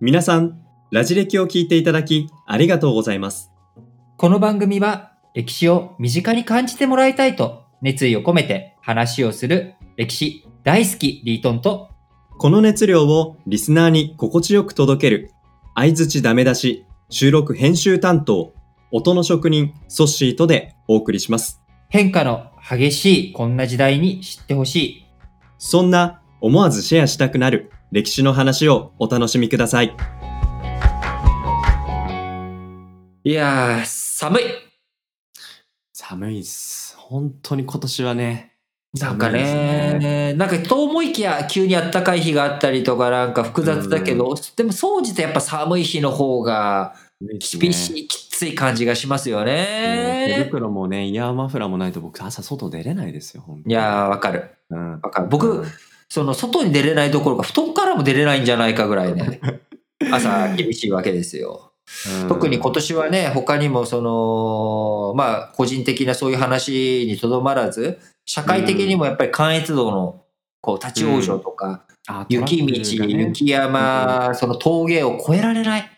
皆さん、ラジ歴を聞いていただきありがとうございます。この番組は歴史を身近に感じてもらいたいと熱意を込めて話をする歴史大好きリートンとこの熱量をリスナーに心地よく届ける、相づちダメ出し、収録編集担当、音の職人、ソッシーとでお送りします。変化の激しいこんな時代に知ってほしい。そんな思わずシェアしたくなる歴史の話をお楽しみください。いやー、寒い。寒いっす。本当に今年はね。なんか寒いですね、なんかと思いきや急に暖かい日があったりとかなんか複雑だけど、でも総じてやっぱ寒い日の方が厳しい、きつい感じがしますよ手ね。袋もね、イヤーマフラーもないと僕朝外出れないですよ、いやー、わかる。うん。わかる。僕、その外に出れないどころか布団からも出れないんじゃないかぐらいね、朝厳しいわけですよ。うん。特に今年はね、他にもその、まあ、個人的なそういう話にとどまらず、社会的にもやっぱり関越道のこう立ち往生とか、あ雪道、雪山、その峠を越えられない。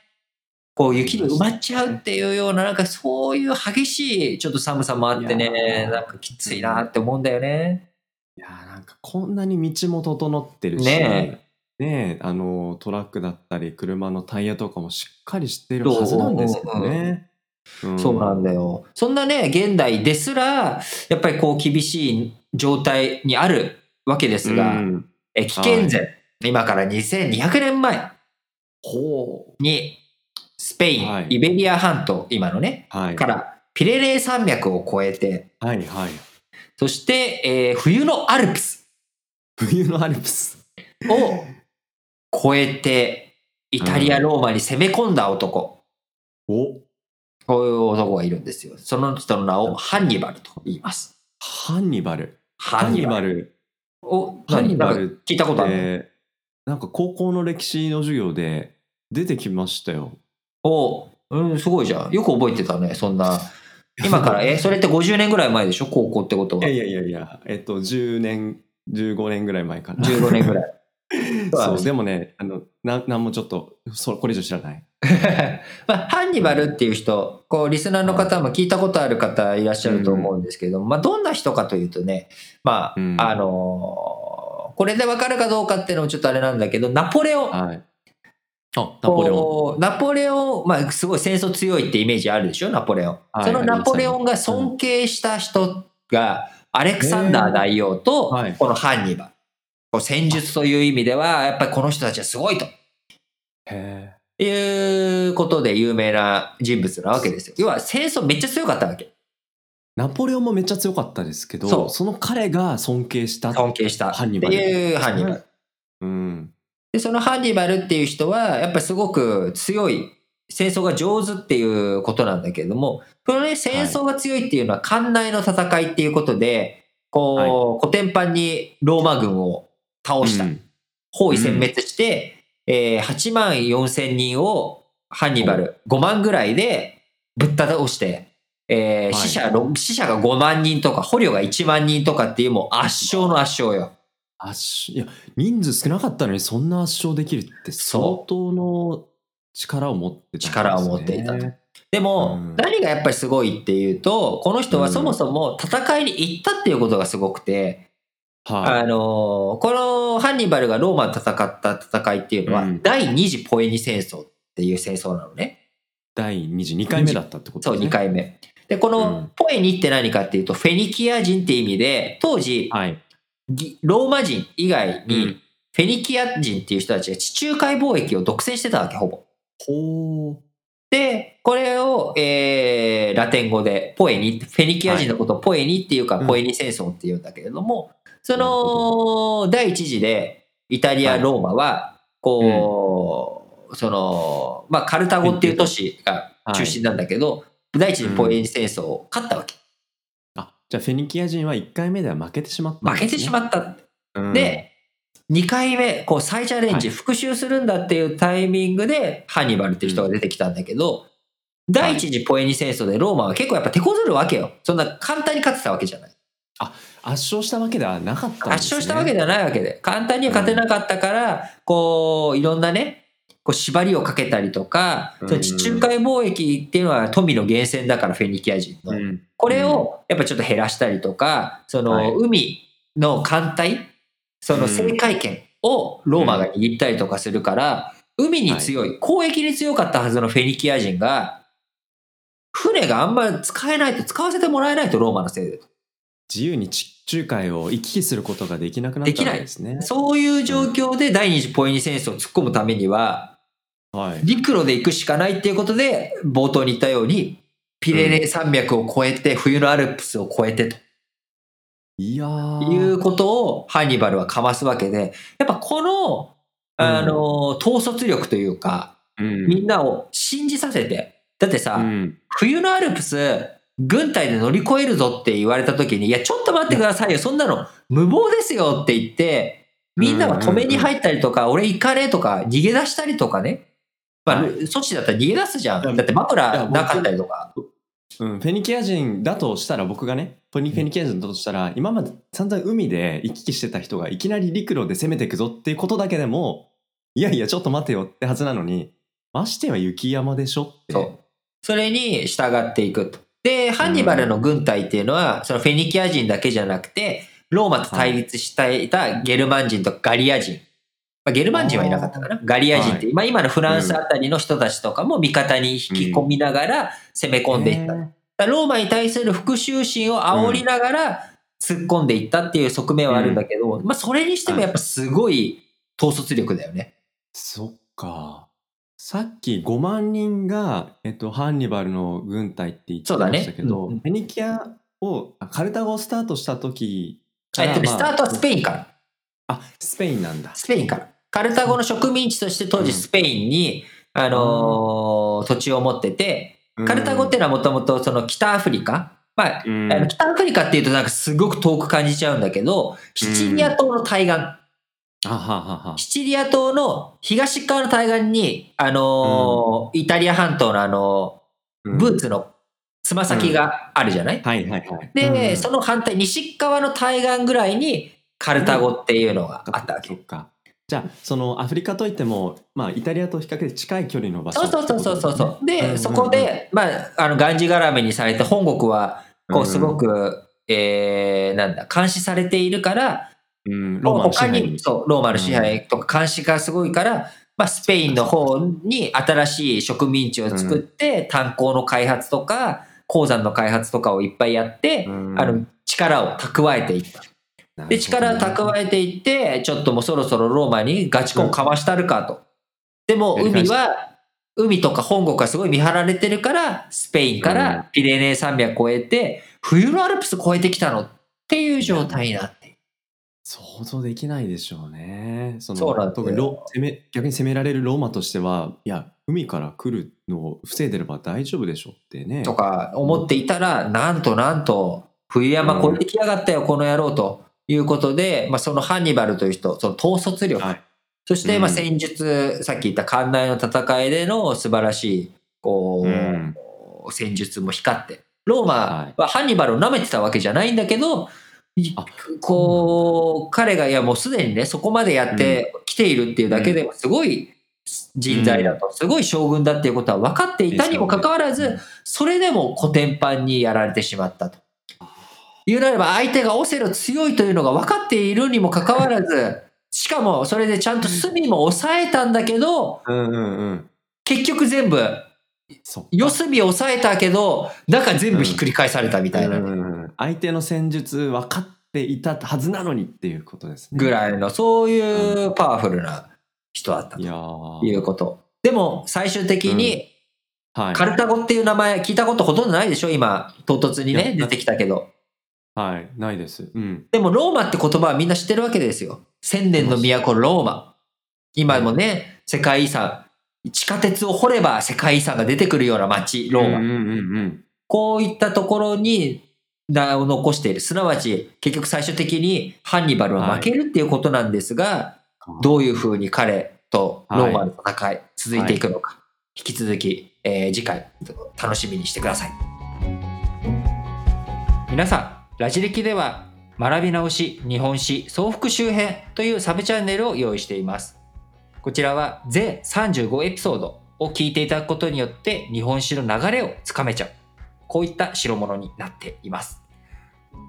こう雪に埋まっちゃうっていうような、なんかそういう激しいちょっと寒さもあっていね、なんかきついなって思うんだよね。いやーなんかこんなに道も整ってるし、ねねえあのトラックだったり車のタイヤとかもしっかりしてるはずなんですよね。そうなんだよ。そんなね、現代ですら、やっぱりこう厳しい状態にあるわけですが、うんえ紀元前、今から2200年前ほに、スペイン、はいイベリア半島、今のね、う。はい。からピレレー山脈を越えて、はいはい。そして、えー冬のアルプス冬のアルプス。を越えて、イタリア、ローマに攻め込んだ男。おこういう男がいるんですよ。その人の名をハンニバルと言います。ハンニバル。ハハンニバ。ル。お、ハンニバル聞いたことある、えーなんか高校の歴史の授業で出てきましたよ。おうん、すごいじゃん。よく覚えてたね、そんな。今から、え、それって50年ぐらい前でしょ？高校ってことは。いやいやいやえっと、10年、15年ぐらい前かな。15年ぐらい。そう、でもね、あの、ななんもちょっと、そこれ以上知らない。まあ、ハンニバルっていう人、こう、リスナーの方も聞いたことある方いらっしゃると思うんですけども、まあ、どんな人かというとね、まあ、うんあのーこれでわかるかどうかっていうのもちょっとあれなんだけど、ナポレオン。はい。あ、ナポレオン。ナポレオン、まあ、すごい戦争強いってイメージあるでしょ、ナポレオン。はいそのナポレオンが尊敬した人が、アレクサンダー大王とはい、このハンニバル。こう戦術という意味では、やっぱりこの人たちはすごいと。へいうことで有名な人物なわけですよ。要は戦争めっちゃ強かったわけ。ナポレオンもめっちゃ強かったですけど、その彼が尊敬した。尊敬した。ハンニバルっていうハンニバル。うん。で、そのハンニバルっていう人は、やっぱりすごく強い、戦争が上手っていうことなんだけれども、このね、戦争が強いっていうのは、艦内の戦いっていうことで、こう、コテンパンにローマ軍を倒した。うん。包囲殲滅して、えー8万4千人をハンニバル5万ぐらいでぶっ倒して、えーい。死者ろ死者が5万人とか捕虜が1万人とかっていうもう圧勝の圧勝よ。圧勝いや、人数少なかったのにそんな圧勝できるって相当の力を持ってたね、力を持っていたとでも、うん何がやっぱりすごいっていうと、この人はそもそも戦いに行ったっていうことがすごくて、はあのーこのハンニバルがローマで戦った戦いっていうのは、うん第二次ポエニ戦争っていう戦争なのね。い。第2次、2回目だったってことそう、ですね。2回目。で、こうのんポエニって何かっていうと、フェニキア人って意味で、当時、はい。ギローマ人以外に、うん。フェニキア人っていう人たちが地中海貿易を独占してたわけ、ほぼ。ほう。で、これを、えー、ラテン語でポエニ、フェニキア人のことをポエニっていうか、うん。ポエニ戦争っていうんだけれども、そなるの、第一次で、イタリア、はい。ローマは、こう、その、まあ、カルタゴっていう都市が中心なんだけど、第一次ポエニ戦争を勝ったわけ。あ、じゃあフェニキア人は1回目では負けてしまったん負けてしまった。うんで、2回目、こう再チャレンジ、はい復讐するんだっていうタイミングで、ハンニバルっていう人が出てきたんだけど、第一次ポエニ戦争でローマは結構やっぱ手こずるわけよ。そんな簡単に勝ってたわけじゃない。圧勝したわけではなかったんです、ね、圧勝したわけではないわけで。簡単には勝てなかったから、こう、いろんなね、こう縛りをかけたりとか、うん。その地中海貿易っていうのは富の源泉だから、フェニキア人の。うん。これをやっぱちょっと減らしたりとか、そはい。の海の艦隊、その制海権をローマが握ったりとかするから、海に強い、交易に強かったはずのフェニキア人が、船があんまり使えないと、使わせてもらえないと、ローマのせいで。自由に地中海を行き来することができなくなったわけですね。そういう状況で第二次ポエニ戦争を突っ込むためには、はい。陸路で行くしかないっていうことで、冒頭に言ったように、ピレネー山脈を越えて、冬のアルプスを越えてと。いやー。いうことをハンニバルはかますわけで、やっぱこの、あの、統率力というか、うん。みんなを信じさせて、だってさ、うん。冬のアルプス、軍隊で乗り越えるぞって言われた時に、いや、ちょっと待ってくださいよ、そんなの無謀ですよって言って、みんなは止めに入ったりとか、俺行かねえとか、逃げ出したりとかね。まあ、はい措置だったら逃げ出すじゃん。だって枕なかったりとか。うん、フェニキア人だとしたら僕がねフェニフェニキア人だとしたら今まで散々海で行き来してた人がいきなり陸路で攻めていくぞっていうことだけでもいやいやちょっと待てよってはずなのにましては雪山でしょってそう。それに従っていくと。で、ハンニバルの軍隊っていうのは、そのフェニキア人だけじゃなくて、ローマと対立していたゲルマン人とガリア人。まあ、ゲルマン人はいなかったかな。ガリア人って、まあ、今のフランスあたりの人たちとかも味方に引き込みながら攻め込んでいった。だからローマに対する復讐心を煽りながら突っ込んでいったっていう側面はあるんだけど、まあそれにしてもやっぱすごい統率力だよね。そっか。さっき5万人が、えっと、ハンニバルの軍隊って言ってましたけど、ね。うんフェニキアをあカルタゴをスタートした時からえっとね、まあスタートはスペインか。ら。あスペインなんだ。スペインか。ら。カルタゴの植民地として当時スペインに、あのー土地を持ってて、カルタゴっていうのはもともとその北アフリカ、まあ、うん。あの北アフリカっていうとなんかすごく遠く感じちゃうんだけど、シチリア島の対岸、シチリア島の東側の対岸に、あのーイタリア半島のあのーブーツのつま先があるじゃない、はいはいはい。で、うん。その反対、西側の対岸ぐらいにカルタゴっていうのがあったわけ。じゃあ、そのアフリカといっても、まあ、イタリアと比較的近い距離の場所そうそうそうそうそう。で、うんうんうん。そこで、まあ、あの、がんじがらめにされて、本国は、こう、すごく、えー、なんだ、監視されているから、うん、ローマの支他配に、そう、ローマの支配とか監視がすごいから、まあ、スペインの方に新しい植民地を作って、炭鉱の開発とか、鉱山の開発とかをいっぱいやって、うん。あの、力を蓄えていった。で、力を蓄えていって、ちょっともうそろそろローマにガチコンかましたるかと。でも、海は、海とか本国がすごい見張られてるから、スペインかうんらピレネー山脈越えて、冬のアルプス越えてきたのっていう状態になって。想像できないでしょうね。そのそうなんだよ特にロ攻め逆に攻められるローマとしては、いや、海から来るのを防いでれば大丈夫でしょうってね。とか思っていたら、なんとなんと、冬山越えてきやがったよ、この野郎ということで、まあ、そのハンニバルという人、その統率力、はい。そして、まあ、うん戦術、さっき言った艦内の戦いでの素晴らしい、こう、うん。戦術も光って。ローマはハンニバルを舐めてたわけじゃないんだけど、こう、彼が、いやもうすでにね、そこまでやってきているっていうだけでもすごい人材だと、すごい将軍だっていうことは分かっていたにもかかわらず、それでもコテンパンにやられてしまったと。言うなれば相手がオセロ強いというのが分かっているにもかかわらず、しかもそれでちゃんと隅も抑えたんだけど、うんうんうん。結局全部、四隅抑えたけど、中全部ひっくり返されたみたいなねうんうんうん相手の戦術分かっていたはずなのにっていうことですね。ぐらいの、そういうパワフルな人だったとーいうこと。でも、最終的に、はい。カルタゴっていう名前聞いたことほとんどないでしょ？今、唐突にいね、や出てきたけど。はい。ないです。うん。でも、ローマって言葉はみんな知ってるわけですよ。千年の都、ローマ。今もね、世界遺産。地下鉄を掘れば世界遺産が出てくるような街、ローマ。うんうんうんうん。こういったところに名を残している。すなわち、結局最終的にハンニバルは負けるっていうことなんですが、どういうふうに彼とローマの戦い続いていくのか、引き続き、えー次回楽しみにしてください。皆さん、ラジ歴では学び直し日本史総復習編というサブチャンネルを用意しています。こちらは全35エピソードを聞いていただくことによって日本史の流れをつかめちゃう。こういった代物になっています。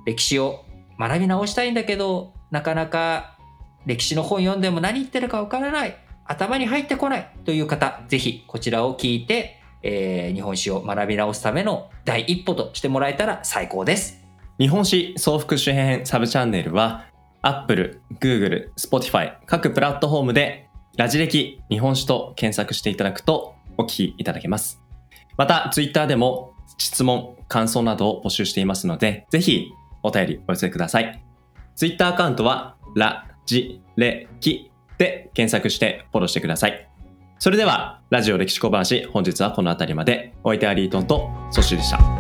歴史を学び直したいんだけど、なかなか歴史の本読んでも何言ってるかわからない。頭に入ってこないという方、ぜひこちらを聞いて、えー、日本史を学び直すための第一歩としてもらえたら最高です。日本史総復習編サブチャンネルは Apple、Google、Spotify 各プラットフォームでラジ歴日本史と検索していただくとお聞きいただけます。また Twitter でも質問、感想などを募集していますので、ぜひお便りお寄せください。Twitter アカウントはラジレキで検索してフォローしてください。それでは、ラジオ歴史小話、本日はこの辺りまで。お相手はリートンとソシュでした。